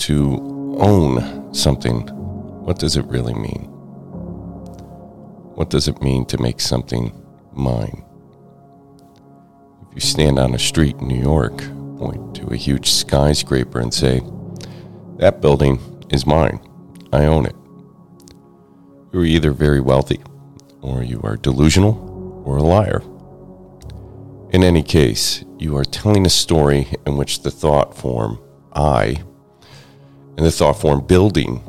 To own something, what does it really mean? What does it mean to make something mine? If you stand on a street in New York, point to a huge skyscraper and say, That building is mine. I own it. You're either very wealthy, or you are delusional, or a liar. In any case, you are telling a story in which the thought form I and the thought form building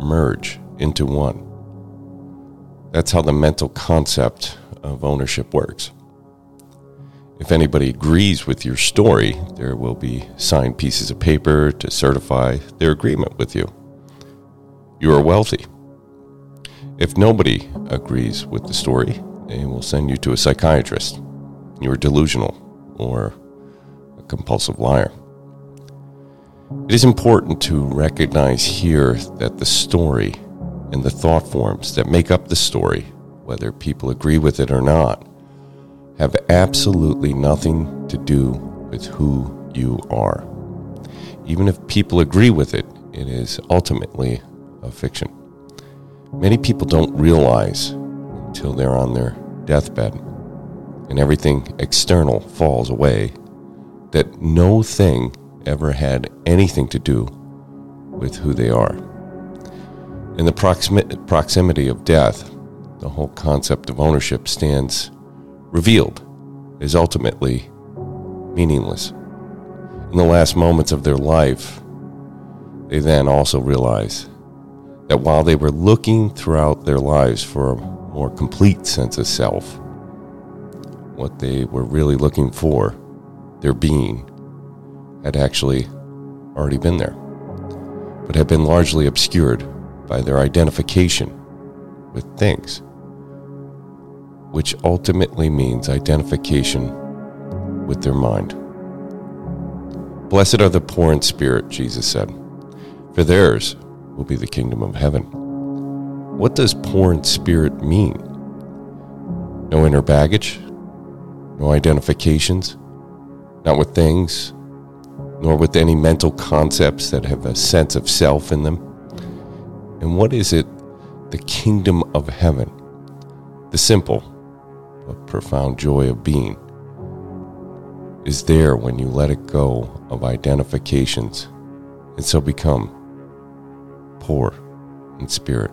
merge into one. That's how the mental concept of ownership works. If anybody agrees with your story, there will be signed pieces of paper to certify their agreement with you. You are wealthy. If nobody agrees with the story, they will send you to a psychiatrist. You are delusional or a compulsive liar. It is important to recognize here that the story and the thought forms that make up the story, whether people agree with it or not, have absolutely nothing to do with who you are. Even if people agree with it, it is ultimately a fiction. Many people don't realize until they're on their deathbed and everything external falls away that no thing ever had anything to do with who they are. In the proximi- proximity of death, the whole concept of ownership stands revealed is ultimately meaningless. In the last moments of their life, they then also realize that while they were looking throughout their lives for a more complete sense of self, what they were really looking for, their being, had actually already been there, but had been largely obscured by their identification with things, which ultimately means identification with their mind. Blessed are the poor in spirit, Jesus said, for theirs will be the kingdom of heaven. What does poor in spirit mean? No inner baggage, no identifications, not with things, nor with any mental concepts that have a sense of self in them. And what is it? The kingdom of heaven, the simple but profound joy of being, is there when you let it go of identifications and so become poor in spirit.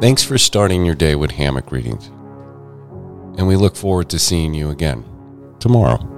Thanks for starting your day with hammock readings and we look forward to seeing you again tomorrow.